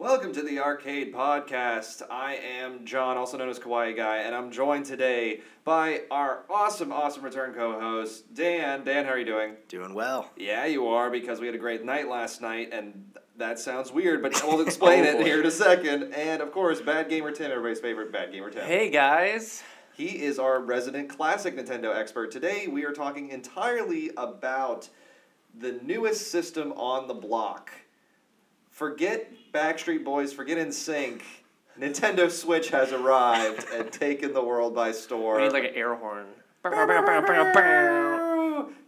Welcome to the Arcade Podcast. I am John, also known as Kawaii Guy, and I'm joined today by our awesome, awesome return co-host, Dan. Dan, how are you doing? Doing well. Yeah, you are, because we had a great night last night, and that sounds weird, but we'll explain Oh, it boy. here in a second. And of course, Bad Gamer Tim, everybody's favorite Bad Gamer Tim. Hey guys. He is our resident classic Nintendo expert. Today we are talking entirely about the newest system on the block. Forget Backstreet Boys, forget NSYNC. Nintendo Switch has arrived and taken the world by storm. We need like an air horn.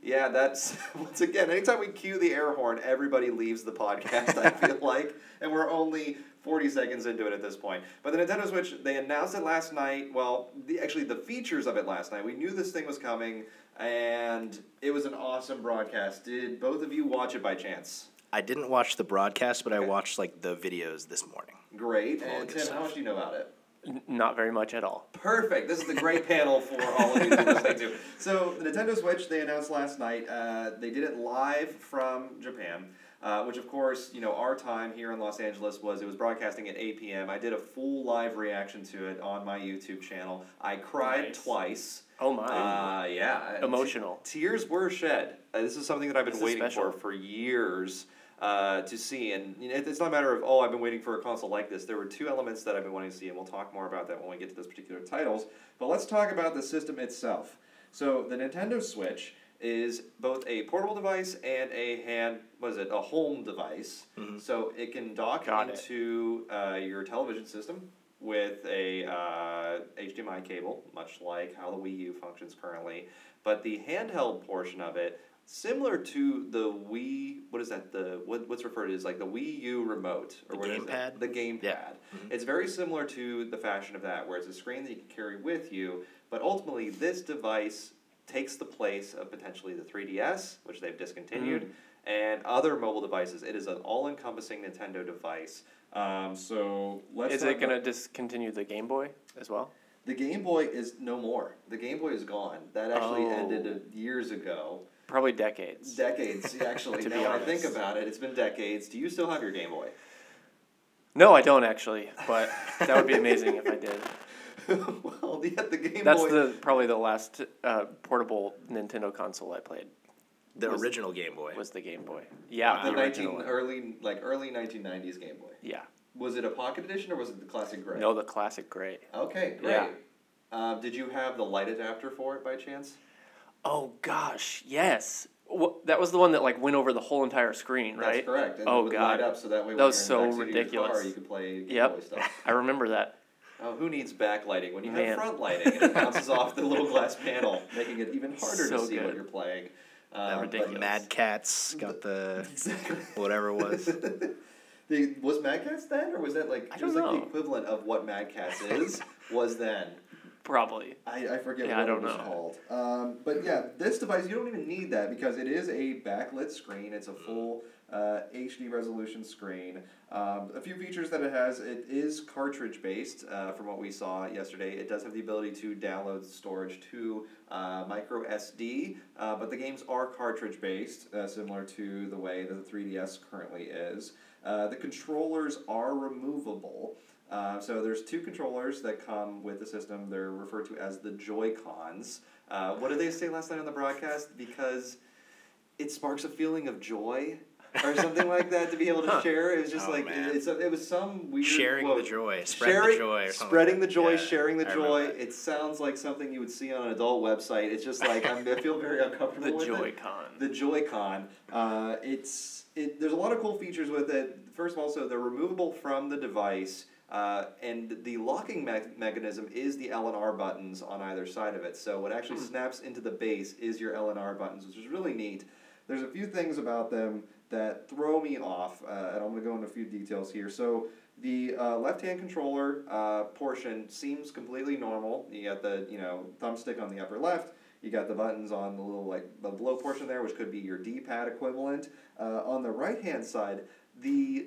Yeah, that's once again. Anytime we cue the air horn, everybody leaves the podcast. I feel like, and we're only forty seconds into it at this point. But the Nintendo Switch, they announced it last night. Well, the, actually, the features of it last night. We knew this thing was coming, and it was an awesome broadcast. Did both of you watch it by chance? I didn't watch the broadcast, but I watched like the videos this morning. Great. All And Tim, stuff. how much do you know about it? N- Not very much at all. Perfect. This is the great panel for all of you to listen to. So the Nintendo Switch they announced last night. Uh, they did it live from Japan, uh, which of course you know our time here in Los Angeles was it was broadcasting at 8 p.m. I did a full live reaction to it on my YouTube channel. I cried Nice. twice. Oh my. Uh, yeah. Emotional. Tears were shed. Uh, this is something that I've been This waiting special. for for years uh, to see. And you know, it's not a matter of, oh, I've been waiting for a console like this. There were two elements that I've been wanting to see, and we'll talk more about that when we get to those particular titles. But let's talk about the system itself. So, the Nintendo Switch is both a portable device and a hand, what is it, a home device. Mhm. So, it can dock Got into uh, your television system with a uh, HDMI cable, much like how the Wii U functions currently. But the handheld portion of it, similar to the Wii, what is that? The what, what's referred to as like the Wii U remote or The what is it? gamepad? The gamepad. Yeah. Mhm. It's very similar to the fashion of that, where it's a screen that you can carry with you. But ultimately, this device takes the place of potentially the 3DS, which they've discontinued, and other mobile devices. It is an all-encompassing Nintendo device. Um, so let's. Is it gonna discontinue the Game Boy as well? the Game Boy is no more. The Game Boy is gone. That actually Oh. ended years ago. Probably decades. Decades, actually. To be now when I think about it, it's been decades. Do you still have your Game Boy? no, I don't actually, but that would be amazing if I did. well, yeah, the Game That's Boy. the probably the last uh, portable Nintendo console I played The Was- original Game Boy. was the Game Boy. Yeah, the the, original 19 early like early 1990s Game Boy. Yeah. Was it a pocket edition or was it the classic gray? No, the classic gray. Okay, great. Yeah. Um, did you have the light adapter for it by chance? Oh gosh, yes. Wha that was the one that like went over the whole entire screen, right? That's correct. And Oh, it God. light up so that way when That was you're so backseat of your car, ridiculous. you could play Game Boy Yep. stuff. I remember that. Oh, who needs backlighting when you Man. have front lighting and it bounces off the little glass panel, making it even harder to So see what you're playing. That Um, but- ridiculous. Mad Catz got the Exactly. whatever it was. The, was Mad Catz then, or was that like I it was don't like the know. equivalent of what Mad Catz is was then? Probably. I, I forget Yeah, what I don't it was know. called. Um, but yeah, this device you don't even need that because it is a backlit screen. It's a full uh, HD resolution screen. Um, a few features that it has: it is cartridge based. Uh, from what we saw yesterday, it does have the ability to download storage to uh, micro SD, uh, but the games are cartridge based, uh, similar to the way that the 3DS currently is. Uh, the controllers are removable. Uh, so there's two controllers that come with the system. They're referred to as the Joy Cons. Uh, what did they say last night on the broadcast? Because it sparks a feeling of joy or something like that to be able to Huh. share. It was just Oh, like man. it's a, it was some weird Sharing quote. the joy. spreading the joy. Spreading the joy. Yeah, sharing the I joy. It sounds like something you would see on an adult website. It's just like I'm, I feel very uncomfortable The. Joy-Con. The Joy-Con. Uh, it's it. There's a lot of cool features with it. First of all, so they're removable from the device, uh, and the locking me- mechanism is the L and R buttons on either side of it. So what actually Hmm. snaps into the base is your L and R buttons, which is really neat. There's a few things about them that throw me off, uh, and I'm going to go into a few details here. So the uh, left-hand controller uh, portion seems completely normal. You got the you know thumbstick on the upper left. You got the buttons on the little like the below portion there, which could be your D-pad equivalent. Uh, on the right-hand side, the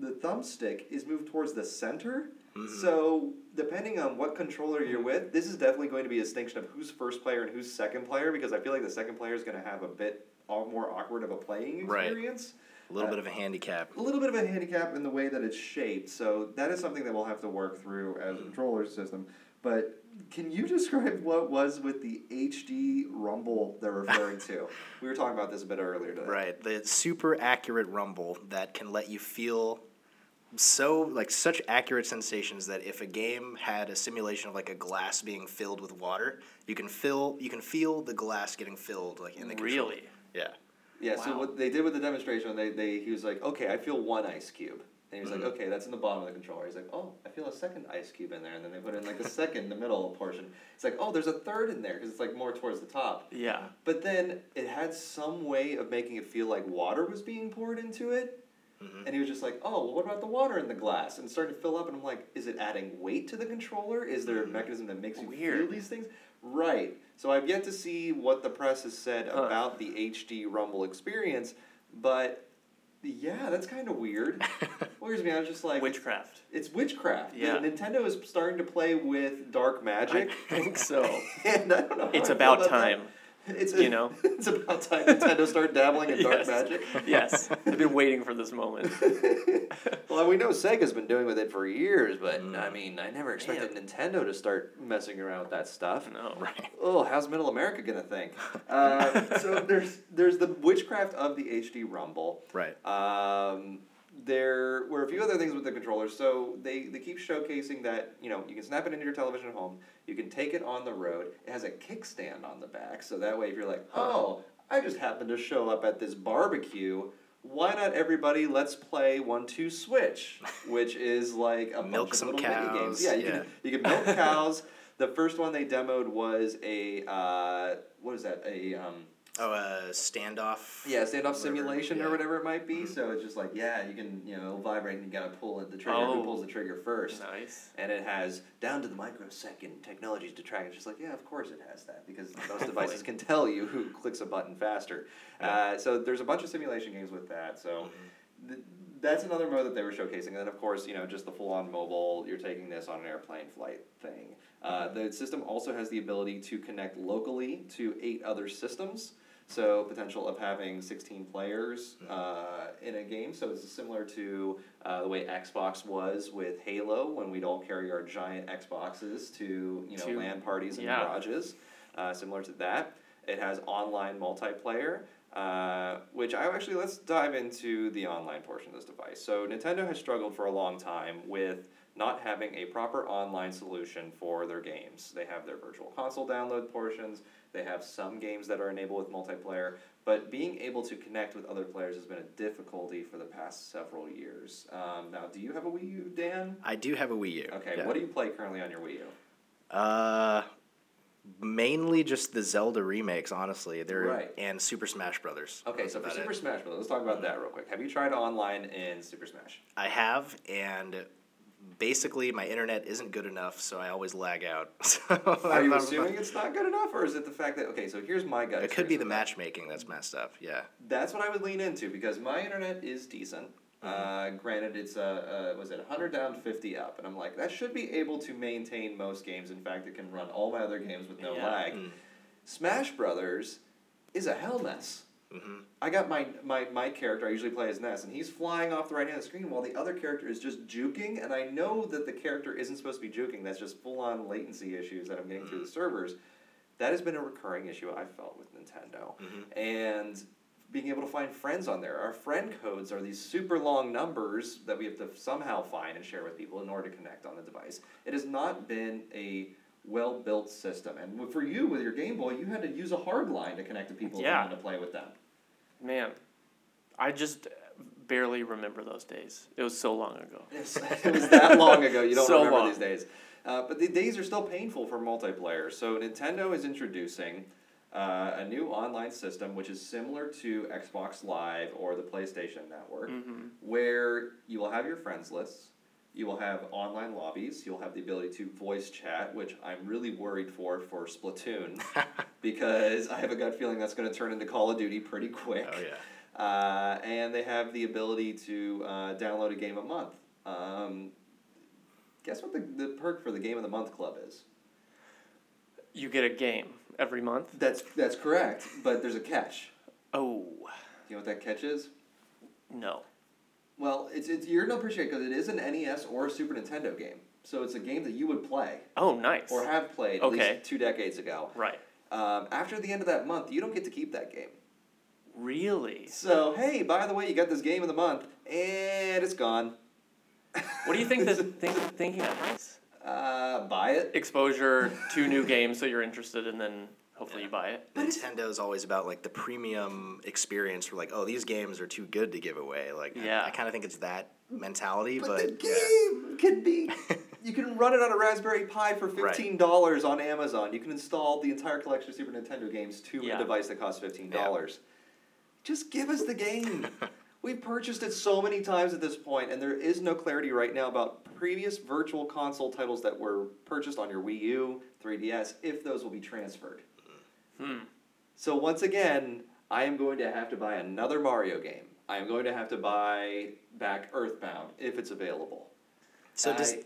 the thumbstick is moved towards the center. Mhm. So depending on what controller you're with, this is definitely going to be a distinction of who's first player and who's second player because I feel like the second player is going to have a bit all more awkward of a playing experience. Right. A little Uh, bit of a handicap. a little bit of a handicap in the way that it's shaped. So that is something that we'll have to work through as a controller system. But can you describe what was with the HD rumble they're referring to? we were talking about this a bit earlier today. Right. The super accurate rumble that can let you feel so like such accurate sensations that if a game had a simulation of like a glass being filled with water, you can fill you can feel the glass getting filled like in the controller. Really? Yeah. Yeah, so what they did with the demonstration, they, they he was like, okay, I feel one ice cube. And he was Mhm. like, okay, that's in the bottom of the controller. He's like, oh, I feel a second ice cube in there. And then they put in like a second the middle portion. It's like, oh, there's a third in there because it's like more towards the top. Yeah. But then it had some way of making it feel like water was being poured into it. Mhm. And he was just like, oh, well, what about the water in the glass? And it started to fill up. And I'm like, is it adding weight to the controller? Is there a Mhm. mechanism that makes you feel these things? Right. So I've yet to see what the press has said Huh. about the HD Rumble experience. But yeah, that's kind of weird. Weirds me. I was just like, Witchcraft. it's witchcraft. The- Yeah. Nintendo is starting to play with dark magic. I think so. and I don't know. It's feel about that. It's you know? it's about time Nintendo start dabbling in dark Yes. magic. yes. I've been waiting for this moment. well, we know Sega's been doing with it for years, but Mm. I mean, I never expected Nintendo to start messing around with that stuff. No. Right. Oh, how's Middle America gonna think? Uh, so there's there's the witchcraft of the HD Rumble. Right. Um, there were a few other things with the controller. So they, they keep showcasing that you know you can snap it into your television at home. You can take it on the road. It has a kickstand on the back, so that way if you're like, oh, I just happened to show up at this barbecue. Why not everybody? Let's play one two switch, which is like a Milk bunch of some little mini games. cows, Yeah, you yeah. can you can milk cows. The first one they demoed was a uh, what is that? A um, Oh, uh, standoff. yeah, standoff whatever, simulation yeah. or whatever it might be. Mhm. So it's just like, yeah, you can, you know, it'll vibrate and you gotta pull it, the trigger. Oh. Who pulls the trigger first? Nice. And it has down to the microsecond technologies to track. It's just like, yeah, of course it has that because those devices can tell you who clicks a button faster. Uh, so there's a bunch of simulation games with that. So Mhm. th- that's another mode that they were showcasing. And then, of course, you know, just the full on mobile, you're taking this on an airplane flight thing. Uh, the system also has the ability to connect locally to eight other systems. So, potential of having 16 players uh, in a game. So, it's similar to uh, the way Xbox was with Halo when we'd all carry our giant Xboxes to, you know, To- LAN parties and yeah. garages. Uh, similar to that. It has online multiplayer. Uh, which I actually let's dive into the online portion of this device. So Nintendo has struggled for a long time with not having a proper online solution for their games. They have their virtual console download portions. They have some games that are enabled with multiplayer, but being able to connect with other players has been a difficulty for the past several years. Um, now, do you have a Wii U, Dan? I do have a Wii U. Okay, yeah. what do you play currently on your Wii U? Uh, mainly just the Zelda remakes, honestly. They're Right. and Super Smash Brothers. Okay, so for Super it. Smash Bros., let's talk about that real quick. Have you tried online in Super Smash? I have, and basically my internet isn't good enough, so I always lag out. So Are you I'm- assuming it's not good enough, or is it the fact that okay? So here's my gut. It could be the that. matchmaking that's messed up. Yeah. That's what I would lean into because my internet is decent. Uh, granted, it's uh, uh, was it hundred down, fifty up, and I'm like that should be able to maintain most games. In fact, it can run all my other games with no Yeah. lag. Mm. Smash Brothers is a hell mess. Hmm I got my, my my character I usually play as Ness, and he's flying off the right hand of the screen while the other character is just juking, and I know that the character isn't supposed to be juking. That's just full on latency issues that I'm getting through the servers. That has been a recurring issue I've felt with Nintendo, Mhm. and being able to find friends on there. Our friend codes are these super long numbers that we have to somehow find and share with people in order to connect on the device. It has not been a well built system, and for you with your Game Boy, you had to use a hard line to connect to people Yeah. if you wanted to play with them. Man, I just barely remember those days. It was so long ago. It was that long ago. You don't So remember long. these days. Uh, but the days are still painful for multiplayer. So Nintendo is introducing uh, a new online system, which is similar to Xbox Live or the PlayStation Network, hmm where you will have your friends lists. You will have online lobbies. You'll have the ability to voice chat, which I'm really worried for for Splatoon, because I have a gut feeling that's going to turn into Call of Duty pretty quick. Oh yeah. Uh, and they have the ability to uh, download a game a month. Um, guess what the, the perk for the game of the month club is? You get a game every month. That's that's correct, but there's a catch. Oh, You know what that catch is? No. Well, it's, it's you're gonna appreciate because it is an NES or a Super Nintendo game, so it's a game that you would play Oh, nice. or have played at Okay. least two decades ago. right. Um, after the end of that month, you don't get to keep that game. Really? So hey, by the way, you got this game of the month, and it's gone. What do you think the think, thinking that price? Uh, buy it. Exposure to new games, so you're interested, and then hopefully you buy it. Nintendo is always about like the premium experience for like, oh, these games are too good to give away. Like, I- Yeah. I, kind of think it's that mentality, But, but, the game could be. you can run it on a Raspberry Pi for fifteen dollars on Amazon. You can install the entire collection of Super Nintendo games to Yeah. a device that costs fifteen dollars. Just give us the game. We've purchased it so many times at this point, and there is no clarity right now about previous virtual console titles that were purchased on your Wii U, 3DS, if those will be transferred. Hmm. So once again, I am going to have to buy another Mario game. I am going to have to buy back Earthbound if it's available. so does I-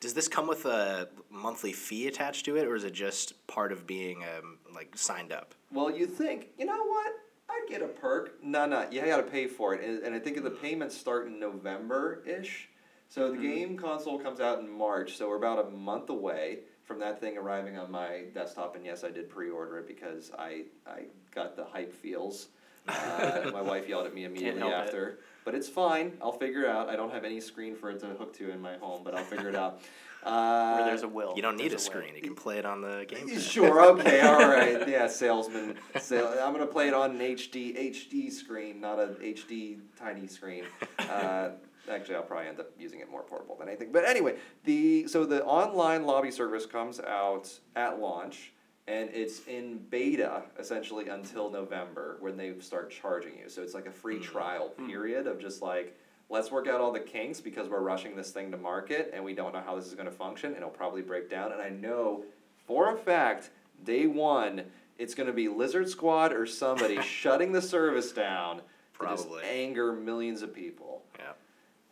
does this come with a monthly fee attached to it, or is it just part of being um, like signed up? well, you think, you know what? I'd get a perk. No, no, you got to pay for it, and, and I think the payments start in November ish. So the game console comes out in March, so we're about a month away from that thing arriving on my desktop. And yes, I did pre-order it because I I got the hype feels. Uh, my wife yelled at me immediately help it. after, but it's fine. I'll figure it out. I don't have any screen for it to hook to in my home, but I'll figure it out. Uh, Where there's a will. You don't need a there's way. screen. You can play it on the game. Sure. Okay. All right. Yeah. Salesman. Sale, I'm gonna play it on an HD HD screen, not a HD tiny screen. Uh, actually, I'll probably end up using it more portable than anything. But anyway, the so the online lobby service comes out at launch, and it's in beta essentially until November when they start charging you. So it's like a free hmm. trial hmm. period of just like. Let's work out all the kinks because we're rushing this thing to market and we don't know how this is going to function and it'll probably break down. And I know for a fact, day one, it's going to be Lizard Squad or somebody shutting the service down to Probably. just anger millions of people.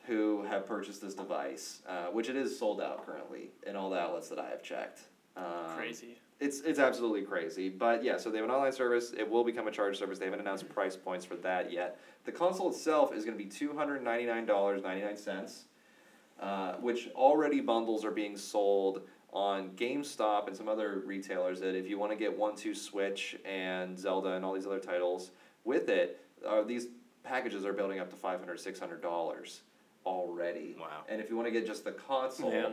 Who have purchased this device, uh, which it is sold out currently in all the outlets that I have checked. Um, Crazy. It's it's absolutely crazy, but yeah. So they have an online service. It will become a charge service. They haven't announced price points for that yet. The console itself is going to be two hundred ninety nine dollars ninety nine cents, uh, which already bundles are being sold on GameStop and some other retailers. That if you want to get One Two Switch and Zelda and all these other titles with it, uh, these packages are building up to five hundred six hundred dollars already. Wow. And if you want to get just the console. Yeah.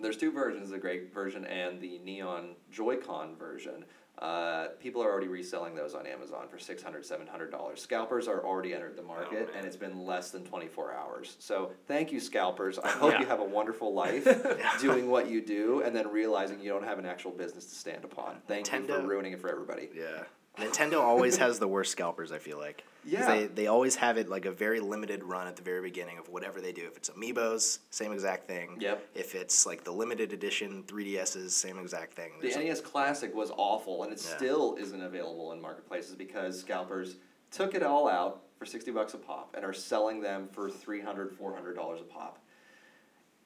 There's two versions, the great version and the Neon Joy-Con version. Uh, people are already reselling those on Amazon for $600, $700. Scalpers are already entered the market, man. and it's been less than 24 hours. So thank you, scalpers. I hope Yeah. you have a wonderful life doing what you do and then realizing you don't have an actual business to stand upon. Thank you for ruining it for everybody. Yeah. Nintendo always has the worst scalpers, I feel like. Yeah. They, they always have it like a very limited run at the very beginning of whatever they do. If it's amiibos, same exact thing. Yep. If it's like the limited edition 3DSs, same exact thing. The There's a- NES Classic was awful, and it Yeah. still isn't available in marketplaces because scalpers took it all out for sixty bucks a pop and are selling them for $300 $400 a pop.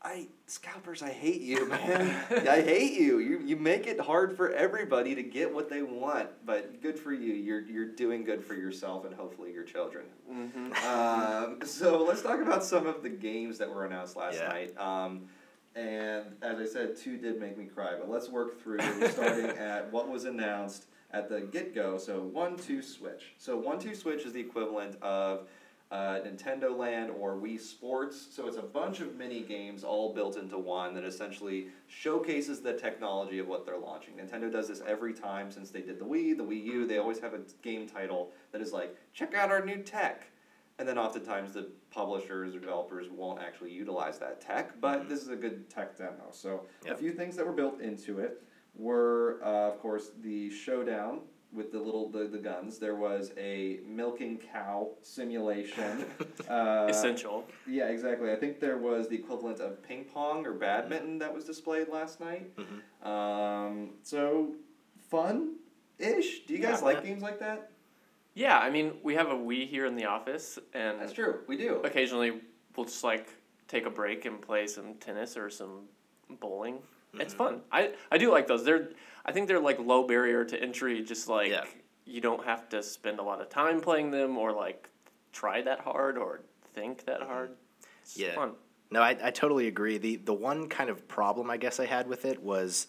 I scalpers, I hate you, man. I hate you. You you make it hard for everybody to get what they want, but good for you. You're you're doing good for yourself and hopefully your children. Mm-hmm. Um, so let's talk about some of the games that were announced last Yeah. night. Um, and as I said, two did make me cry, but let's work through starting at what was announced at the get go. So, One Two Switch. So, One Two Switch is the equivalent of uh, Nintendo Land or Wii Sports. So, it's a bunch of mini games all built into one that essentially showcases the technology of what they're launching. Nintendo does this every time since they did the Wii, the Wii U. They always have a game title that is like, check out our new tech. And then oftentimes the publishers or developers won't actually utilize that tech, but this is a good tech demo. So a few things that were built into it were, uh, of course, the showdown with the little the, the guns. There was a milking cow simulation. uh, Essential. yeah, exactly. I think there was the equivalent of ping pong or badminton that was displayed last night. Mhm. Um, so fun ish. Do you guys Yeah. like games like that? Yeah, I mean, we have a Wii here in the office, and That's true. We do. occasionally we'll just like take a break and play some tennis or some bowling. It's Mm-hmm. fun. I I do like those. They're I think they're like low barrier to entry. Just like Yeah. you don't have to spend a lot of time playing them or like try that hard or think that mm-hmm. hard. It's Yeah. fun. No, I, I totally agree. The the one kind of problem I guess I had with it was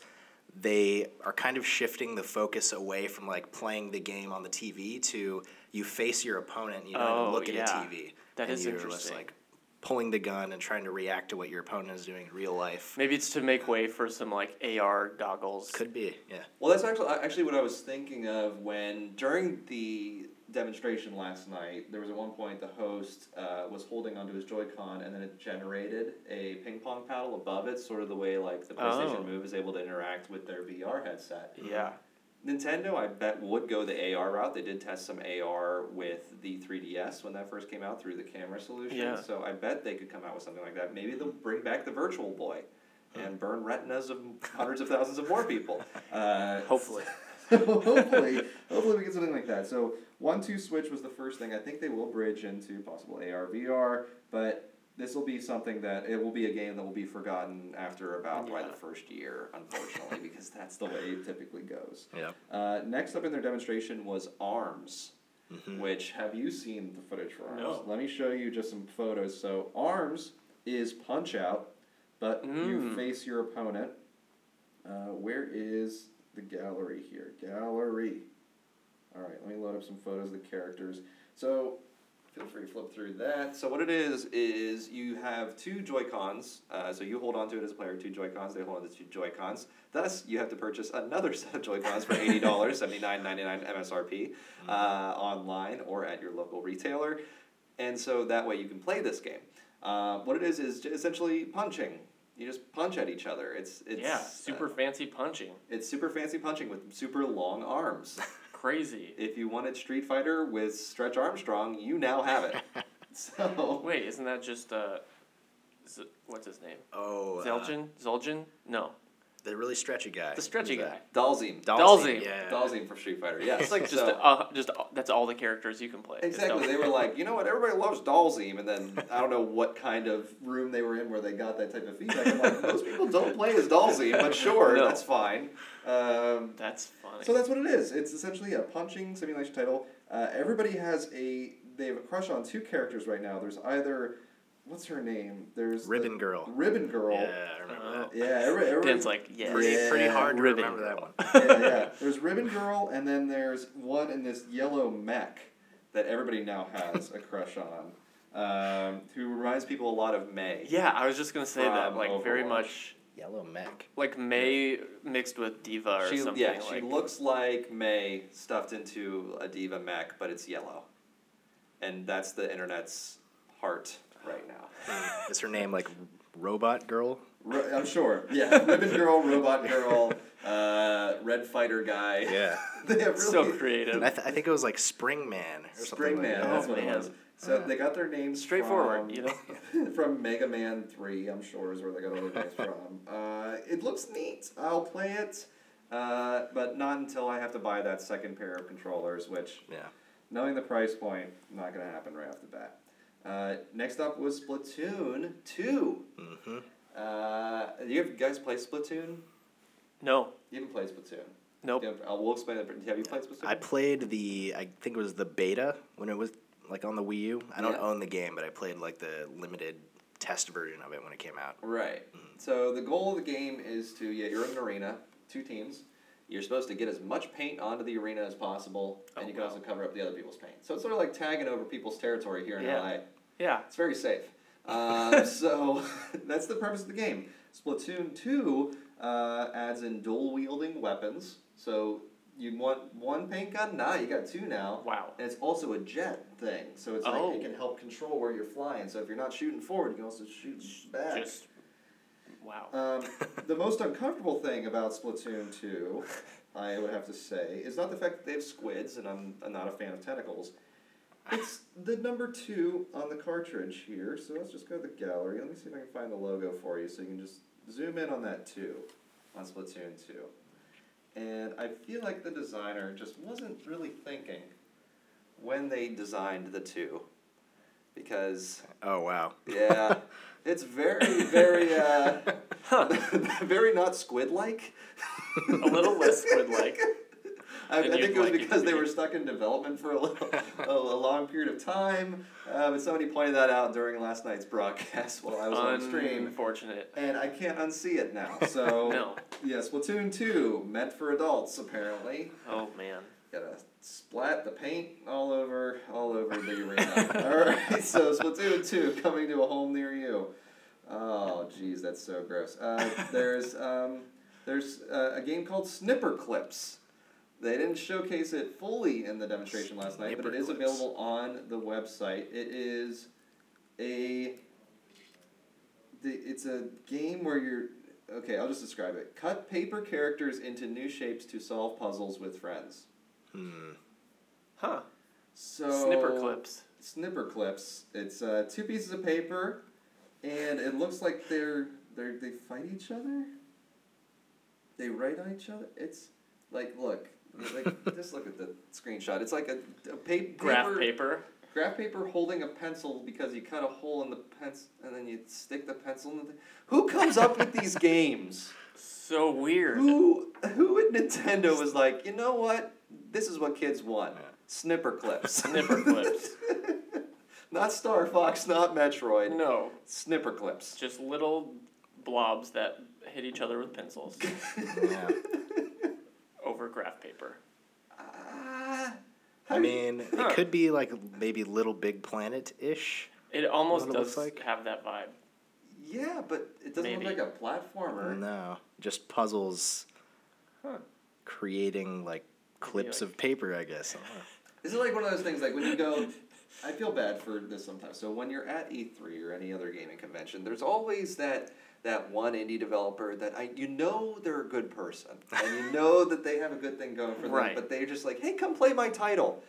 they are kind of shifting the focus away from like playing the game on the TV to you face your opponent and you don't Oh, even look yeah. at a TV. That and is you're just interesting. like pulling the gun and trying to react to what your opponent is doing in real life. Maybe it's to make way for some like AR goggles. Could be, yeah. Well, that's actually actually what I was thinking of when during the demonstration last night. There was at one point the host uh, was holding onto his Joy-Con, and then it generated a ping pong paddle above it, sort of the way like the PlayStation Oh. Move is able to interact with their VR headset. Yeah. Nintendo, I bet, would go the AR route. They did test some AR with the 3DS when that first came out through the camera solution. Yeah. So I bet they could come out with something like that. Maybe they'll bring back the Virtual Boy and burn retinas of hundreds of thousands of more people. Uh, Hopefully. hopefully, hopefully we get something like that. So one two switch was the first thing. I think they will bridge into possible AR VR, but this will be something that it will be a game that will be forgotten after about by the first year, unfortunately, because that's the way it typically goes. Yep. Uh, next up in their demonstration was Arms, Mhm. which have you seen the footage for Arms? No. Let me show you just some photos. So Arms is Punch Out, but you Mm. face your opponent. Uh, where is the gallery here? Gallery. All right, let me load up some photos of the characters. So feel free to flip through that. So what it is is you have two Joy Cons. Uh, so you hold on to it as a player, two Joy Cons. They hold on to two Joy Cons. Thus, you have to purchase another set of Joy Cons for eighty dollars, seventy nine ninety nine MSRP, uh, online or at your local retailer, and so that way you can play this game. Uh, what it is is essentially punching. You just punch at each other. It's it's yeah. uh, Super fancy punching. it's super fancy punching with super long arms. Crazy. if you wanted Street Fighter with Stretch Armstrong, you now have it. so Wait, isn't that just uh, Z- what's his name? Oh, uh, Zelgin? Zulgin? No, the really stretchy guy. the stretchy Who's guy. that? Dhalsim. Dhalsim. Yeah. Dhalsim from Street Fighter. Yeah. It's like just so, uh, just uh, that's all the characters you can play. Exactly. They were like, you know what? Everybody loves Dhalsim, and then I don't know what kind of room they were in where they got that type of feedback. I'm like, most people don't play as Dhalsim, but sure, No. that's fine. Um, That's funny. So that's what it is. It's essentially a punching simulation title. Uh, everybody has a they have a crush on two characters right now. There's either what's her name? There's the- Ribbon Girl. Ribbon Girl. Yeah, I remember Oh. that. Yeah, every, everybody, Ben's like, yes. Pretty, pretty hard to Ribbon remember that Girl. one. yeah, yeah. There's Ribbon Girl, and then there's one in this yellow mech that everybody now has a crush on. Um, who reminds people a lot of Mei. Yeah, I was just gonna say that. From Like very much Yellow mech. like Mei mixed with D.Va or She, something. yeah, she like, looks like Mei stuffed into a D.Va mech, but it's yellow, and that's the internet's heart right now. Is her name like Robot Girl? Ro- I'm sure. Yeah, Ribbon Girl, Robot Girl, uh, Red Fighter guy. Yeah. they have really so creative. I, th- I think it was like Spring Man or something Spring like Man. that. That's Oh, what it was. So they got their names Straightforward, from, you know? from Mega Man Three. I'm sure is where they got all their names from. Uh, it looks neat. I'll play it, uh, but not until I have to buy that second pair of controllers, which Yeah. knowing the price point, not gonna happen right off the bat. Uh, next up was Splatoon Two. Mm-hmm. Uh, you have- guys play Splatoon? No, You haven't played Splatoon. nope. Yeah, I'll, we'll explain it. Have you played Splatoon? I played the I think it was the beta when it was like on the Wii U. I don't Yeah. own the game, but I played like the limited test version of it when it came out. Right. So the goal of the game is to yeah, you're in an arena, two teams. You're supposed to get as much paint onto the arena as possible, and Oh, you can wow. also cover up the other people's paint. So it's sort of like tagging over people's territory here in Yeah. LA. Yeah. It's very safe. Um, so that's the purpose of the game. Splatoon 2 uh, adds in dual wielding weapons. So you want one paint gun? Nah, you got two now. Wow. And it's also a jet thing. So it's like Oh. it can help control where you're flying. So if you're not shooting forward, you can also shoot back. Just wow. Um, the most uncomfortable thing about Splatoon 2, I would have to say, is not the fact that they have squids, and I'm, I'm not a fan of tentacles. It's the number two on the cartridge here. So let's just go to the gallery. Let me see if I can find the logo for you so you can just zoom in on that two on Splatoon 2. And I feel like the designer just wasn't really thinking when they designed the two. Because Oh wow. yeah, it's very, very, uh, very not squid like. a little less squid like. I, I think it was like it to because they were stuck in development for a, little, a, a long period of time. Uh, but somebody pointed that out during last night's broadcast while I was on stream. Unfortunate. And I can't unsee it now. So, No. yeah, Splatoon 2, meant for adults, apparently. Oh man. Gotta splat the paint all over, all over the arena. Alright, so Splatoon 2 coming to a home near you. Oh, jeez, that's so gross. Uh, there's um, there's uh, a game called Snipper Clips. They didn't showcase it fully in the demonstration last night, but it is Snipper available on the website. It is a the, it's a game where you're okay. I'll just describe it. Cut paper characters into new shapes to solve puzzles with friends. Hmm. Huh. So Snipper clips. Snipper clips. It's uh, two pieces of paper, and it looks like they're they they fight each other. They write on each other. It's like look, like just look at the screenshot. It's like a, a pa- Graph paper, paper. graph paper holding a pencil because you cut a hole in the pencil and then you stick the pencil in the. Thing. Who comes up with these games? So weird. Who who at Nintendo was like, you know what? This is what kids want. Yeah. Snipper clips. Snipper clips. not Star Fox, not Metroid. No. Snipper clips. Just little blobs that hit each other with pencils Yeah. over graph paper. Ah, I mean, Huh. it could be like maybe Little Big Planet ish. It almost it does like? have that vibe. yeah, but it doesn't Maybe. look like a platformer. No, just puzzles Huh. creating like clips like- of paper, I guess. I don't. This is like one of those things like when you go. I feel bad for this sometimes. So when you're at E3 or any other gaming convention, there's always that that one indie developer that I you know they're a good person and you know that they have a good thing going for them, Right. but they're just like, hey, come play my title.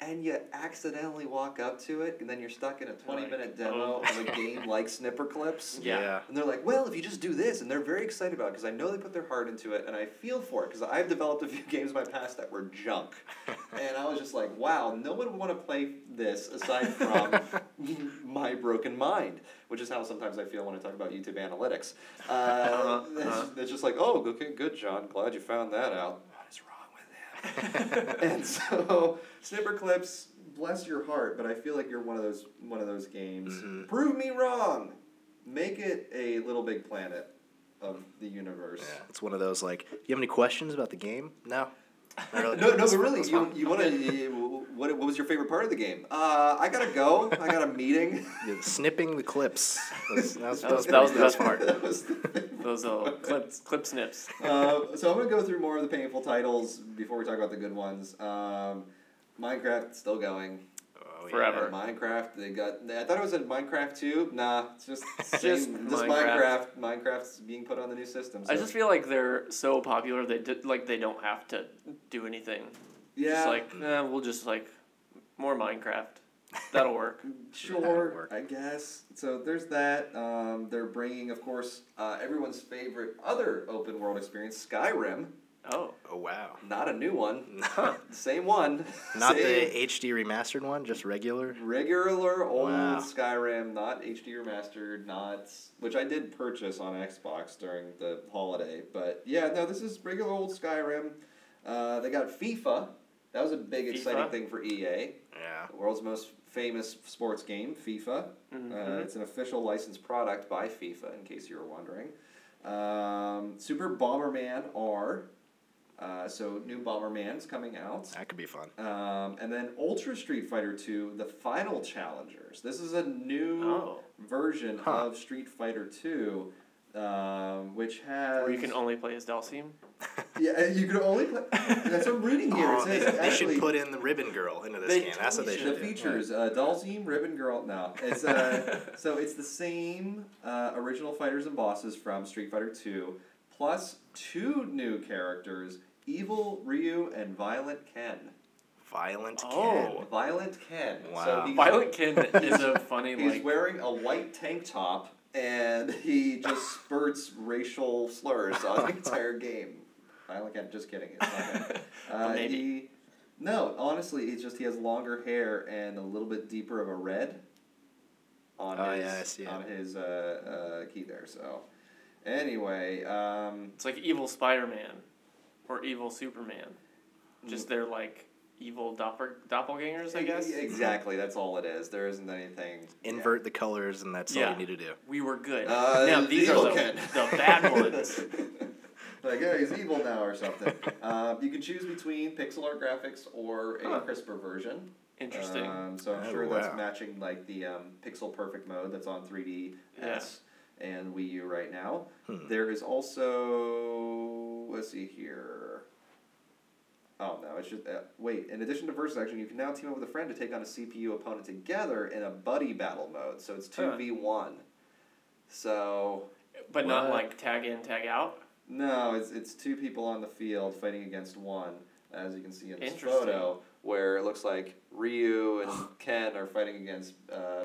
And you accidentally walk up to it, and then you're stuck in a 20 like, minute demo oh. of a game like Snipper Clips. Yeah. And they're like, well, if you just do this, and they're very excited about it because I know they put their heart into it, and I feel for it because I've developed a few games in my past that were junk, and I was just like, wow, no one would want to play this aside from my broken mind, which is how sometimes I feel when I talk about YouTube analytics. Uh, Uh-huh, it's, uh-huh. it's just like, oh, okay, good, John, glad you found that out. What is wrong with him? and so, Snipper Clips, bless your heart, but I feel like you're one of those one of those games. Mhm. Prove me wrong. Make it a Little Big Planet of the universe. Yeah, it's one of those like, you have any questions about the game? No. Really. No, no, but really, you, you want to. What, what was your favorite part of the game? Uh, I gotta go. I got a meeting. Yeah, snipping the clips. That's, that's, That was- that's that was the best part. that was the Those part. clip clip snips. uh, so I'm gonna go through more of the painful titles before we talk about the good ones. Um, Minecraft still going. Oh, yeah. Forever. Minecraft, they got. I thought it was in Minecraft too. Nah, it's just Just just Minecraft. Minecraft. Minecraft's being put on the new system. I just feel like they're so popular they did, like they don't have to do anything. Yeah, Just like eh, we'll just like more Minecraft. That'll work. Sure, work. I guess. So there's that. Um, they're bringing, of course, uh, everyone's favorite other open world experience, Skyrim. Oh, Oh wow. Not a new one. huh. Same one. Not Same the HD remastered one, just regular. regular old Wow. Skyrim, not HD remastered, not which I did purchase on Xbox during the holiday. But yeah, no, this is regular old Skyrim. Uh, they got FIFA. That was a big exciting FIFA? thing for EA. Yeah. The world's most famous sports game, FIFA. Mhm. Uh, it's an official licensed product by FIFA, in case you were wondering. Um, Super Bomberman R. Uh, so new Bomberman's coming out. That could be fun. Um, and then Ultra Street Fighter 2, the Final Challengers. This is a new Oh. version Huh. of Street Fighter 2, um, which has. Where you can only play as Dhalsim. Yeah, you can only play. That's what I'm reading here. Oh, it they, says they should actually- put in the Ribbon Girl into this They game. That's what they should the do. features uh, Dhalsim, Ribbon Girl. No, it's uh, so it's the same uh, original fighters and bosses from Street Fighter Two, plus two new characters: Evil Ryu and Violent Ken. Violent Oh. Ken. Violent Ken. Wow. he's, Violent Ken is a funny He's like. wearing a white tank top and he just spurts racial slurs on the entire game. Violent Ken. Just kidding. It's not him. Uh, maybe. He, no, honestly, it's just he has longer hair and a little bit deeper of a red on Oh, his yeah, I see it. on his uh, uh, key there. So, anyway, um, It's like evil Spider Man, or evil Superman. Just they're like evil doppel doppelgangers, I guess. Exactly, that's all it is. There isn't anything. Invert the colors, and that's all Yeah. you need to do. We were good. Uh, now these are the, the bad ones. Like, yeah, he's evil now or something. uh, you can choose between pixel art graphics or a Huh. crisper version. Interesting. Um, so I'm Oh, sure that's matching like the um, pixel perfect mode that's on 3DS and Wii U right now. Hmm. There is also let's see here. Oh no, it's just uh, wait. In addition to versus action, you can now team up with a friend to take on a CPU opponent together in a buddy battle mode. So it's two v one. So but not like tag in, tag out. No, it's it's two people on the field fighting against one, as you can see in this Interesting. photo, where it looks like Ryu and Ken are fighting against uh,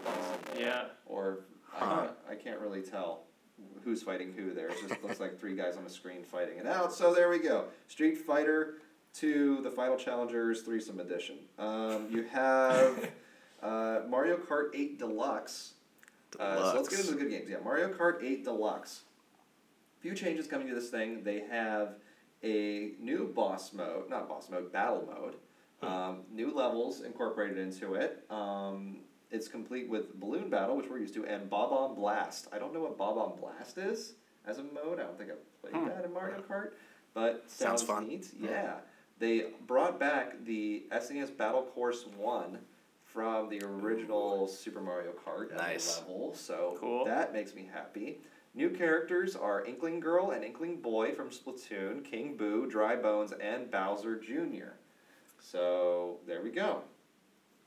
Yeah. Or I, Huh. can't, I can't really tell who's fighting who there. It just looks like three guys on the screen fighting it out. So there we go. Street Fighter Two: The Final Challengers Threesome Edition. Um, you have uh, Mario Kart Eight Deluxe. Uh, so let's get into the good games. Yeah, Mario Kart 8 Deluxe. Few changes coming to this thing. They have a new boss mode, not boss mode, battle mode. Um, new levels incorporated into it. Um, it's complete with balloon battle, which we're used to, and Bob-omb Blast. I don't know what Bob-omb Blast is as a mode. I don't think I've played Hmm. that in Mario Kart, but Sounds sounds, fun. neat. Yeah, they brought back the SNES Battle Course One from the original Super Mario Kart Nice. level, so Cool. that makes me happy. New characters are Inkling Girl and Inkling Boy from Splatoon, King Boo, Dry Bones, and Bowser Jr. So there we go.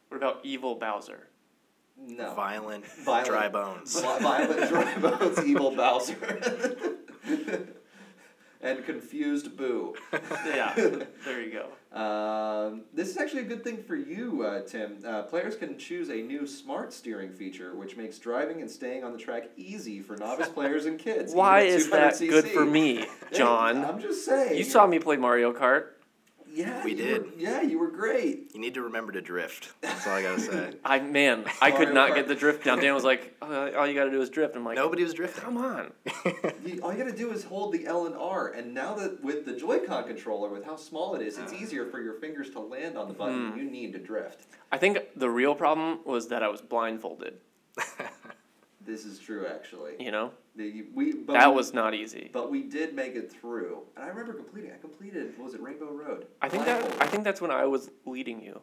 What about evil Bowser? No. Violent, Violent. dry bones. Violent Dry Bones, Evil Bowser. and Confused Boo. Yeah. there you go. Um, this is actually a good thing for you, uh, Tim. Uh, players can choose a new smart steering feature, which makes driving and staying on the track easy for novice players and kids. Why is that 200cc. good for me, John? I'm just saying. You saw me play Mario Kart. Yeah, We did. Were, yeah, you were great. You need to remember to drift. That's all I gotta say. I man, I could not get the drift down. Dan was like, oh, "All you got to do is drift." I'm like, Nobody was drifting. come on." You, all you gotta do is hold the L and R, and now that with the Joy-Con controller, with how small it is, it's easier for your fingers to land on the button Hmm. you need to drift. I think the real problem was that I was blindfolded. This is true, actually. You know, The, we, but that we- was not easy. But we did make it through, and I remember completing. I completed. What was it Rainbow Road? I think that Blindfolded. I think that's when I was leading you.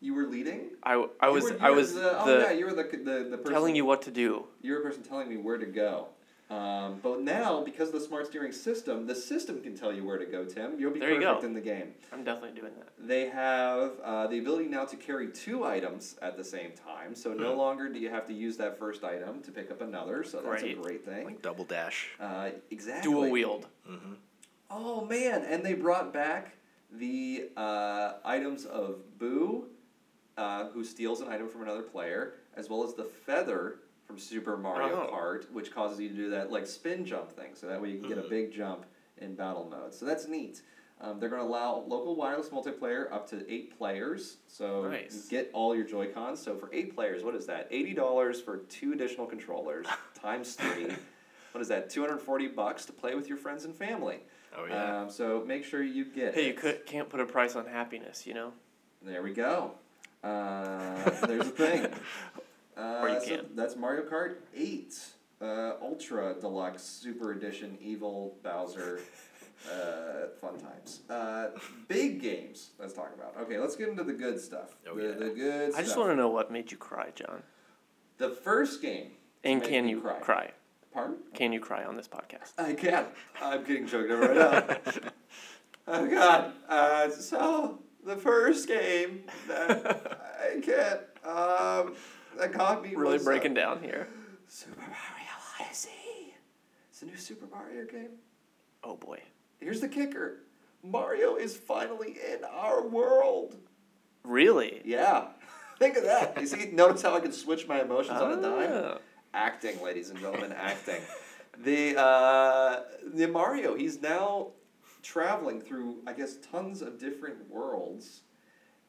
you were leading. I, I was were- I was the, oh the yeah, you were the the, the person telling you what to do. You were the person telling me where to go. Um, but now, because of the smart steering system, the system can tell you where to go, Tim. You'll be There you perfect go. in the game. I'm definitely doing that. They have uh, the ability now to carry two items at the same time, so no Hmm. longer do you have to use that first item to pick up another. So that's Great. a great thing. Like double dash. Uh, exactly. Dual wield. Mm-hmm. Oh man! And they brought back the uh, items of Boo, uh, who steals an item from another player, as well as the feather from Super Mario Oh. Kart, which causes you to do that like spin jump thing. So that way you can get a Mhm. big jump in battle mode. So that's neat. Um, they're going to allow local wireless multiplayer up to eight players. So Nice. get all your Joy Cons. So for eight players, what is that? Eighty dollars for two additional controllers times three. What is that? Two hundred forty bucks to play with your friends and family. Oh yeah. Um, so make sure you get. Hey, you it. could, can't put a price on happiness, you know. There we go. Uh, there's a thing. Uh, Or you so can. that's Mario Kart Eight, uh, Ultra Deluxe Super Edition Evil Bowser. Uh, fun times. Uh, big games. Let's talk about. Okay, let's get into the good stuff. Oh, the, yeah. the good. I just want to know what made you cry, John. The first game. And can you cry. cry? Pardon? Can you cry on this podcast? I can't. I'm getting choked up right now. oh God. Uh, so the first game that I can't. Um, that got me. Really uh, breaking down here. Super Mario Odyssey. It's a new Super Mario game. Oh boy. Here's the kicker. Mario is finally in our world. Really? Yeah. Think of that. You see, notice how I can switch my emotions on a dime? Ah. acting, ladies and gentlemen, acting. The uh, the Mario, he's now traveling through, I guess, tons of different worlds,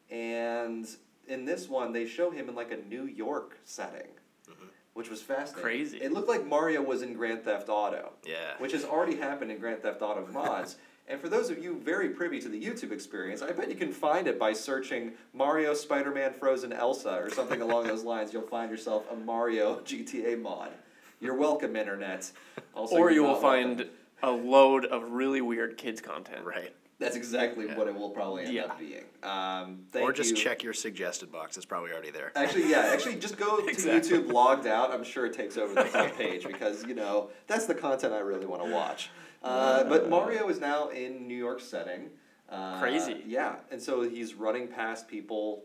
and in this one, they show him in like a New York setting, Mhm. which was fascinating. Crazy. It looked like Mario was in Grand Theft Auto, Yeah. which has already happened in Grand Theft Auto mods. And for those of you very privy to the YouTube experience, I bet you can find it by searching Mario, Spider Man, Frozen, Elsa, or something along those lines. You'll find yourself a Mario GTA mod. You're welcome, Internet. Also, or you're will not welcome. find a load of really weird kids content. Right. That's exactly Yeah. what it will probably end Yeah. up being. Um, thank or just you. check your suggested box. It's probably already there. Actually, yeah. Actually, just go to YouTube logged out. I'm sure it takes over the front page because you know that's the content I really want to watch. Uh, but Mario is now in New York setting. Uh, Crazy. Yeah, and so he's running past people,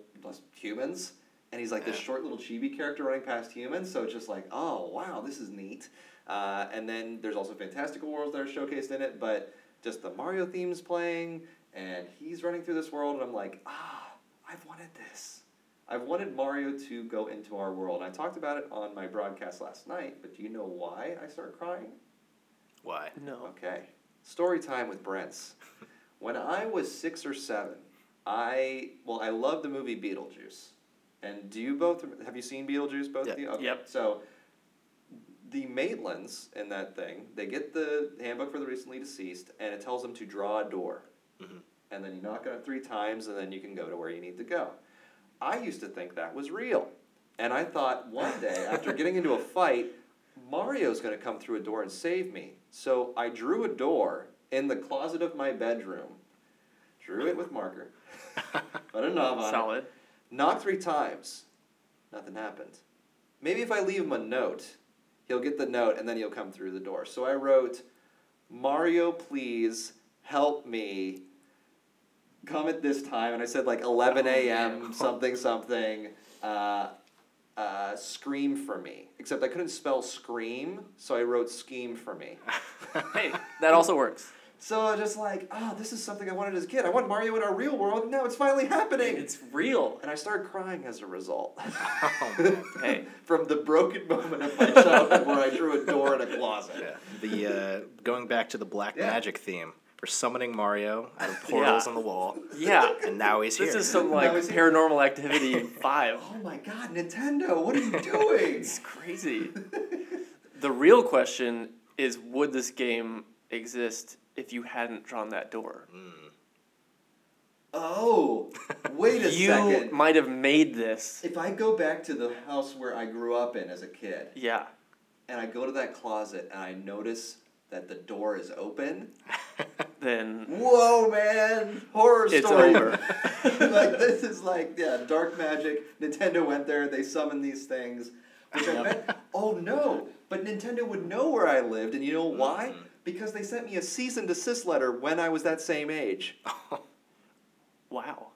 humans, and he's like this short little chibi character running past humans. So it's just like, oh wow, this is neat. Uh, and then there's also fantastical worlds that are showcased in it, but just the Mario themes playing, and he's running through this world, and I'm like, ah, I've wanted this. I've wanted Mario to go into our world. I talked about it on my broadcast last night, but do you know why I started crying? Why? No. Okay. Story time with Brents. when I was six or seven, I well, I loved the movie Beetlejuice. And do you both have you seen Beetlejuice? Both Yeah. of you. Okay. Yep. So the Maitlands in that thing, they get the handbook for the recently deceased, and it tells them to draw a door. Mhm. And then you knock on it three times, and then you can go to where you need to go. I used to think that was real. And I thought one day, after getting into a fight, Mario's going to come through a door and save me. So I drew a door in the closet of my bedroom, drew it with marker, put a knob on it, Solid. knocked three times. Nothing happened. Maybe if I leave him a note, he'll get the note and then he'll come through the door. So I wrote, Mario, please help me. Come at this time, and I said like 11 a.m. something something. Uh, uh, scream for me. Except I couldn't spell scream, so I wrote scheme for me. Hey, that also works. So just like, oh, this is something I wanted as a kid. I want Mario in our real world, now it's finally happening. It's real. and I started crying as a result. Oh. Hey, From the broken moment of my childhood where I drew a door in a closet. Yeah. The uh, going back to the black Yeah. magic theme. We're summoning Mario out of portals Yeah. on the wall, yeah. and now he's here. This is some like Now here. paranormal activity five. Oh my god, Nintendo, what are you doing? It's crazy. the real question is would this game exist if you hadn't drawn that door? oh, wait a you second. might have made this. If I go back to the house where I grew up in as a kid, Yeah. and I go to that closet and I notice that the door is open, Then whoa, man, horror it's story. over. like this is like yeah, dark magic. Nintendo went there. They summoned these things, which I bet. Oh no! But Nintendo would know where I lived, and you know why? Mhm. Because they sent me a cease and desist letter when I was that same age. wow.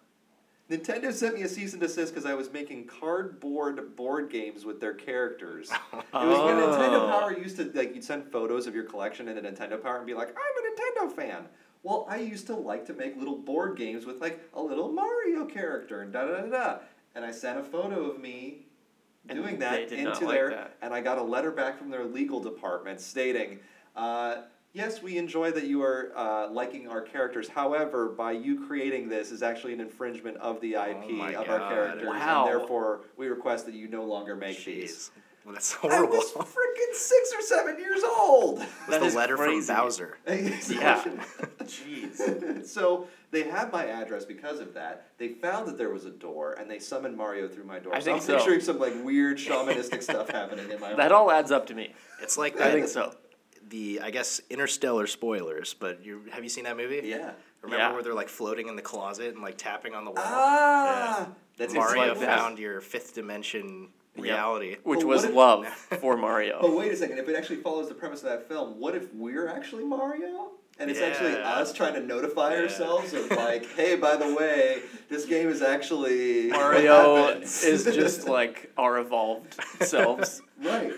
Nintendo sent me a cease and desist because I was making cardboard board games with their characters. It was when Nintendo Oh. Power used to like you'd send photos of your collection in into Nintendo Power and be like, I'm a Nintendo fan. Well, I used to like to make little board games with like a little Mario character and da da da da. And I sent a photo of me And doing that into like their that. and I got a letter back from their legal department stating, uh, yes, we enjoy that you are uh, liking our characters. However, by you creating this is actually an infringement of the IP Oh my of our God. characters, Wow. and therefore we request that you no longer make these. Jeez. Well, that's horrible. I was freaking six or seven years old. Was That the is letter crazy. from Bowser. Yeah. Jeez. so they have my address because of that. They found that there was a door, and they summoned Mario through my door. I so think I'm so. picturing some like weird shamanistic stuff happening in my That home. all adds up to me. It's like I that, think so. The I guess interstellar spoilers, but you have you seen that movie? Yeah. Remember Yeah. where they're like floating in the closet and like tapping on the wall? Ah, that's Mario exactly that. found your fifth dimension Yeah. reality. Which But was if- love for Mario. But wait a second, if it actually follows the premise of that film, what if we're actually Mario? And it's actually us trying to notify Yeah. ourselves of like, hey, by the way, this game is actually Mario is just like our evolved selves. right.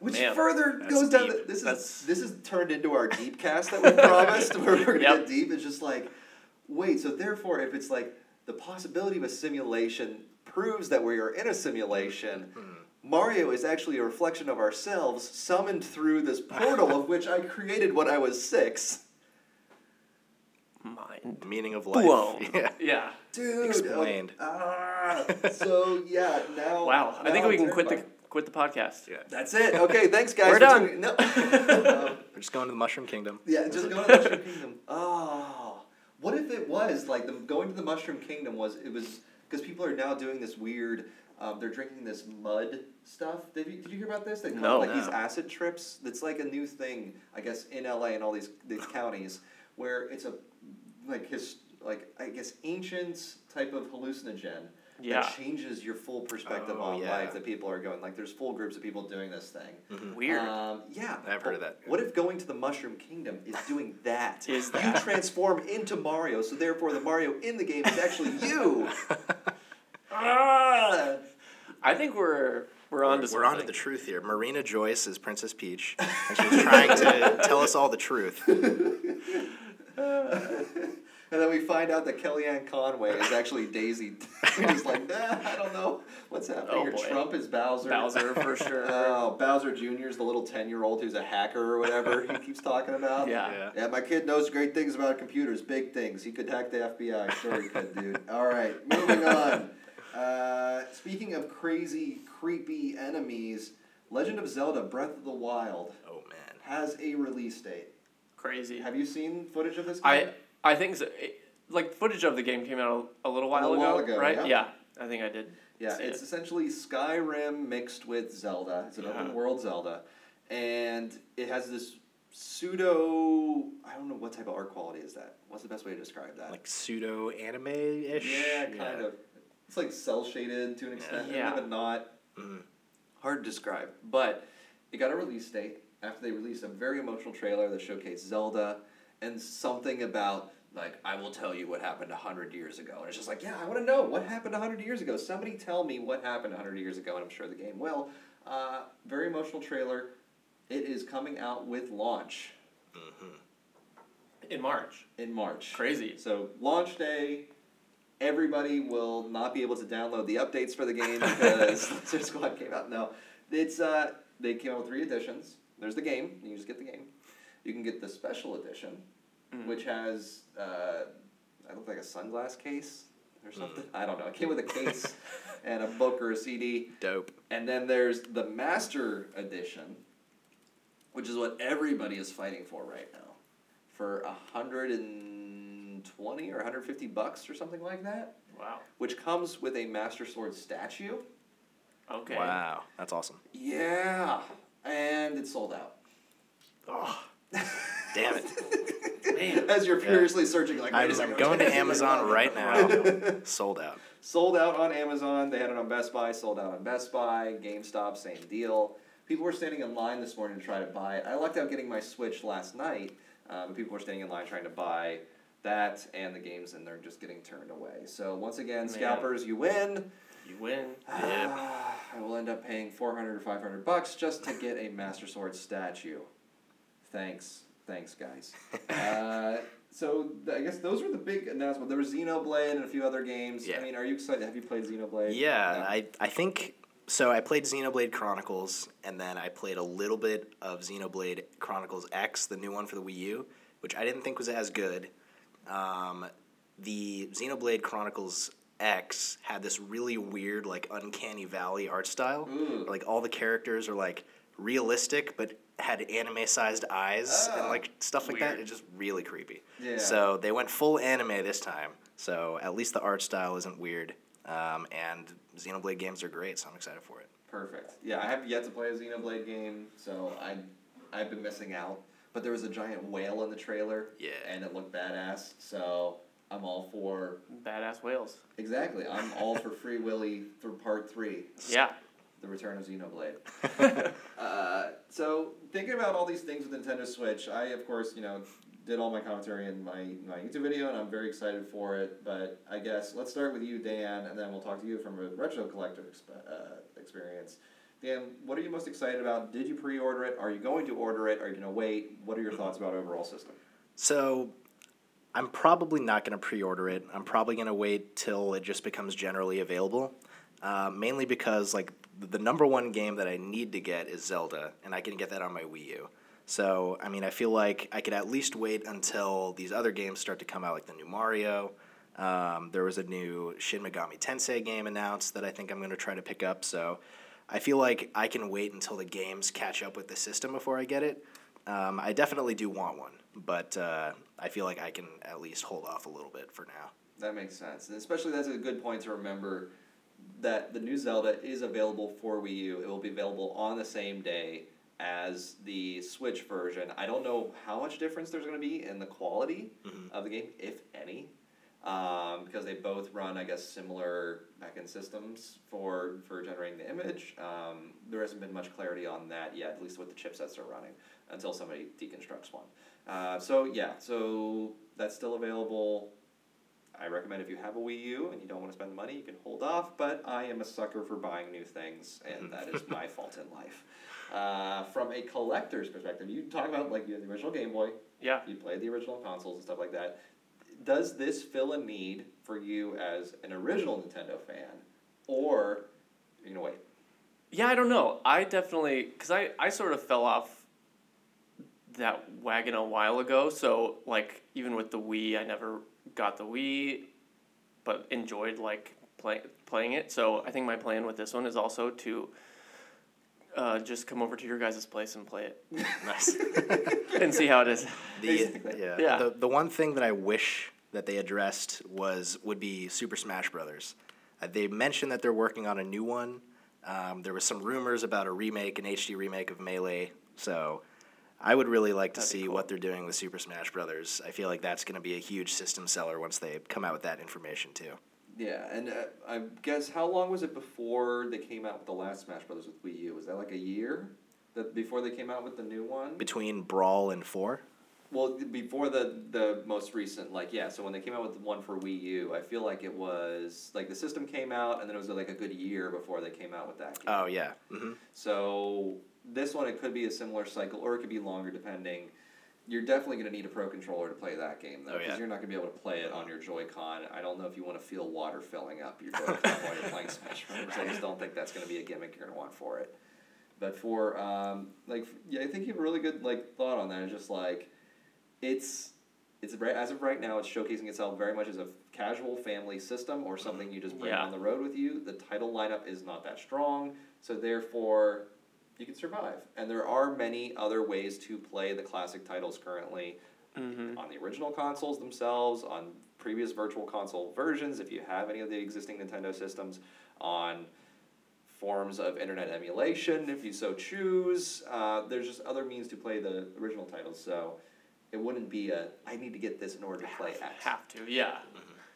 Which Man, further that's goes down. The, this That's- is this is turned into our deep cast that we promised. where we're gonna Yep. get deep. It's just like, wait. So therefore, if it's like the possibility of a simulation proves that we are in a simulation, Mario is actually a reflection of ourselves, summoned through this portal of which I created when I was six. Mind Meaning of life. blown. Yeah. Yeah. Dude. Explained. ah, so yeah, now. Wow. I think we I'm can quit the terrified. Quit the podcast. Yeah. That's it. Okay, thanks guys. We're done. tuning- No. Um, We're just going to the Mushroom Kingdom. Yeah, just going to the Mushroom Kingdom. Oh, what if it was like the going to the Mushroom Kingdom was it was because people are now doing this weird. Um, they're drinking this mud stuff. Did you, did you hear about this? They call No. it like these No. acid trips. That's like a new thing, I guess, in LA and all these these counties where it's a like his like I guess ancient type of hallucinogen Yeah. that changes your full perspective Oh, on yeah. life. That people are going like there's full groups of people doing this thing. Weird. Um, yeah, I've heard of that. What if going to the Mushroom Kingdom is doing that? Is that? you transform into Mario, so therefore the Mario in the game is actually you. Ah! I think we're we're on to We're something. on to the truth here. Marina Joyce is Princess Peach, and she's trying to tell us all the truth. And then we find out that Kellyanne Conway is actually Daisy. We're just like, nah, I don't know what's happening. Oh, here. boy. Trump is Bowser. Bowser for sure. Oh, Bowser Jr. is the little ten-year-old who's a hacker or whatever he keeps talking about. yeah. Yeah. Yeah, my kid knows great things about computers, big things. He could hack the FBI. Sure, he could, dude. All right, moving on. Uh, speaking of crazy, creepy enemies, Legend of Zelda: Breath of the Wild Oh man. has a release date. Crazy. Have you seen footage of this? Game? I I think so. It, like footage of the game came out a, a little while little ago, while ago, right? yeah. I think I did. Yeah, see it's it. essentially Skyrim mixed with Zelda. It's an Yeah. open world Zelda, and it has this pseudo. I don't know what type of art quality is that. What's the best way to describe that? Like pseudo anime ish. Yeah, kind of. It's like cel shaded to an extent, Yeah. but not Mhm. hard to describe. But it got a release date after they released a very emotional trailer that showcased Zelda and something about like I will tell you what happened hundred years ago, and it's just like yeah, I want to know what happened hundred years ago. Somebody tell me what happened hundred years ago, and I'm sure the game will. Uh, very emotional trailer. It is coming out with launch in March. in March. Crazy. So launch day, everybody will not be able to download the updates for the game because Lizard Squad came out. No, it's uh, they came out with three editions. There's the game. You just get the game. You can get the special edition, Mm. which has uh, I look like a sunglass case or something. I don't know. It came with a case and a book or a CD. Dope. And then there's the Master Edition, which is what everybody is fighting for right now, for a hundred and twenty or hundred fifty bucks or something like that, Wow. which comes with a Master Sword statue. Okay. Wow, that's awesome. Yeah, and it's sold out. Oh, damn it. Man. As you're furiously searching, like, wait a I'm, second, I'm going to Amazon right now. Sold out. Sold out on Amazon. They had it on Best Buy. Sold out on Best Buy. GameStop, same deal. People were standing in line this morning to try to buy it. I lucked out getting my Switch last night. Um, people were standing in line trying to buy that and the games, and they're just getting turned away. So once again, Man. scalpers, you win. You win. Ah, I will end up paying four hundred or five hundred bucks just to get a Master Sword statue. Thanks, thanks, guys. uh, so th- I guess those were the big announcements. There was Xenoblade and a few other games. Yeah. I mean, are you excited? Have you played Xenoblade? Yeah, No. I, I think so. I played Xenoblade Chronicles, and then I played a little bit of Xenoblade Chronicles X, the new one for the Wii U, which I didn't think was as good. Um, the Xenoblade Chronicles X had this really weird, like uncanny valley art style. Ooh. Like all the characters are like realistic, but had anime-sized eyes and Ah, like stuff like that. It's just really creepy. Yeah. So they went full anime this time. So at least the art style isn't weird. Um, and Xenoblade games are great, so I'm excited for it. Perfect. Yeah, I have yet to play a Xenoblade game, so I, I've been missing out. But there was a giant whale in the trailer. Yeah. And it looked badass. So I'm all for Badass whales. exactly. I'm all for Free Willy for part three. Yeah. The Return of Xenoblade. uh, so thinking about all these things with Nintendo Switch, I of course you know did all my commentary in my my YouTube video, and I'm very excited for it. But I guess let's start with you, Dan, and then we'll talk to you from a retro collector exp- uh, experience. Dan, what are you most excited about? Did you pre-order it? Are you going to order it? Are you going to wait? What are your thoughts about overall system? So I'm probably not going to pre-order it. I'm probably going to wait till it just becomes generally available. Uh, mainly because like the number one game that I need to get is Zelda, and I can get that on my Wii U. So I mean, I feel like I could at least wait until these other games start to come out, like the new Mario. Um, there was a new Shin Megami Tensei game announced that I think I'm going to try to pick up. So I feel like I can wait until the games catch up with the system before I get it. Um, I definitely do want one, but uh, I feel like I can at least hold off a little bit for now. That makes sense, and especially that's a good point to remember that the new Zelda is available for Wii U. It will be available on the same day as the Switch version. I don't know how much difference there's going to be in the quality Mhm. of the game, if any, um, because they both run, I guess, similar backend systems for for generating the image. Um, there hasn't been much clarity on that yet, at least what the chipsets are running, until somebody deconstructs one. Uh, so yeah, so that's still available. I recommend if you have a Wii U and you don't want to spend the money, you can hold off. But I am a sucker for buying new things, and that is my fault in life. Uh, from a collector's perspective, you talk about like you had the original Game Boy, Yeah. you played the original consoles and stuff like that. Does this fill a need for you as an original Nintendo fan, or you know wait? Yeah, I don't know. I definitely because I I sort of fell off that wagon a while ago. So like even with the Wii, I never got the Wii, but enjoyed like play, playing it. So I think my plan with this one is also to. Uh, just come over to your guys' place and play it Nice. and see how it is. The, yeah, Yeah. The, the one thing that I wish that they addressed was would be Super Smash Brothers. Uh, they mentioned that they're working on a new one. Um, there was some rumors about a remake, an HD remake of Melee. So I would really like to That'd be see cool. what they're doing with Super Smash Brothers. I feel like that's going to be a huge system seller once they come out with that information too. Yeah, and uh, I guess how long was it before they came out with the last Smash Brothers with Wii U? Was that like a year? That before they came out with the new one? Between Brawl and Four, Well, before the the most recent, like yeah. So when they came out with the one for Wii U, I feel like it was like the system came out, and then it was like a good year before they came out with that. Game. oh yeah, hmm So this one, it could be a similar cycle, or it could be longer, depending. You're definitely going to need a pro controller to play that game, though, Oh, because yeah. you're not going to be able to play it on your Joy-Con. I don't know if you want to feel water filling up your Joy-Con while you're playing Smash Brothers. I just don't think that's going to be a gimmick you're going to want for it. But for um, like, yeah, I think you have a really good like thought on that. It's just like, it's it's right as of right now, it's showcasing itself very much as a casual family system or something you just bring Yeah. on the road with you. The title lineup is not that strong, so therefore you can survive. And there are many other ways to play the classic titles currently Mm-hmm. on the original consoles themselves, on previous virtual console versions, if you have any of the existing Nintendo systems, on forms of internet emulation, if you so choose. Uh, there's just other means to play the original titles, so it wouldn't be a I need to get this in order to play X. Have to, yeah.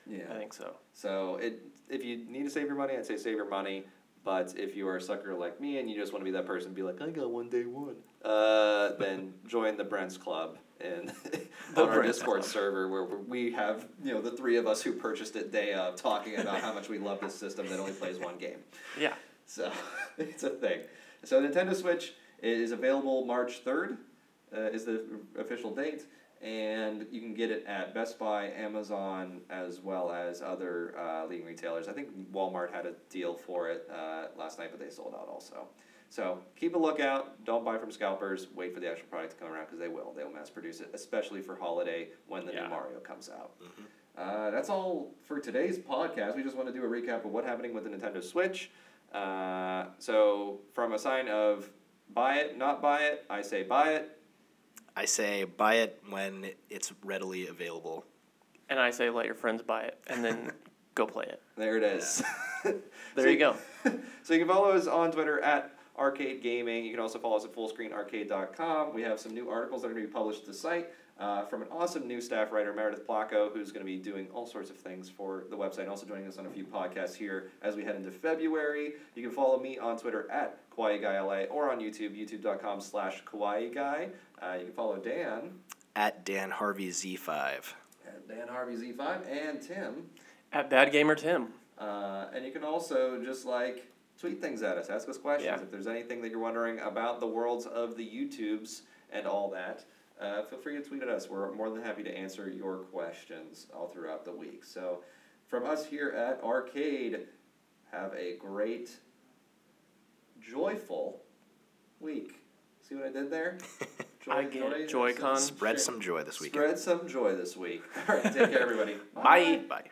Yeah. I think so. So it if you need to save your money, I'd say save your money. But if you are a sucker like me and you just want to be that person, and be like, I got one day one, uh, then join the Brents Club and The on our Brents Discord Club. server where we have you know the three of us who purchased it day of talking about how much we love this system that only plays one game. Yeah. So it's a thing. So Nintendo Switch is available March third, uh, is the official date, and you can get it at Best Buy, Amazon, as well as other uh, leading retailers. I think Walmart had a deal for it uh, last night, but they sold out also. So keep a lookout. Don't buy from scalpers. Wait for the actual product to come around because they will. They will mass produce it, especially for holiday when the Yeah. new Mario comes out. Uh, that's all for today's podcast. We just want to do a recap of what's happening with the Nintendo Switch. Uh, so, from a sign of buy it, not buy it, I say buy it. I say buy it when it's readily available. And I say let your friends buy it and then go play it. There it is. There So you go. so you can follow us on Twitter at Arcade Gaming. You can also follow us at FullScreenArcade.com. We have some new articles that are going to be published to the site uh, from an awesome new staff writer, Meredith Placco, who's going to be doing all sorts of things for the website, and also joining us on a few podcasts here as we head into February. You can follow me on Twitter at KawaiiGuyLA or on YouTube, youtube.com slash KawaiiGuy. Uh, you can follow Dan At Dan Harvey Z5. at Dan Harvey Z5 and Tim. At Bad Gamer Tim. Uh, and you can also just like tweet things at us, ask us questions. Yeah. If there's anything that you're wondering about the worlds of the YouTubes and all that, uh, feel free to tweet at us. We're more than happy to answer your questions all throughout the week. So, from us here at Arcade, have a great, joyful week. See what I did there? I get it. Joy-Con. Spread some joy this weekend. Spread some joy this week. All right, take care, everybody. Bye. Bye.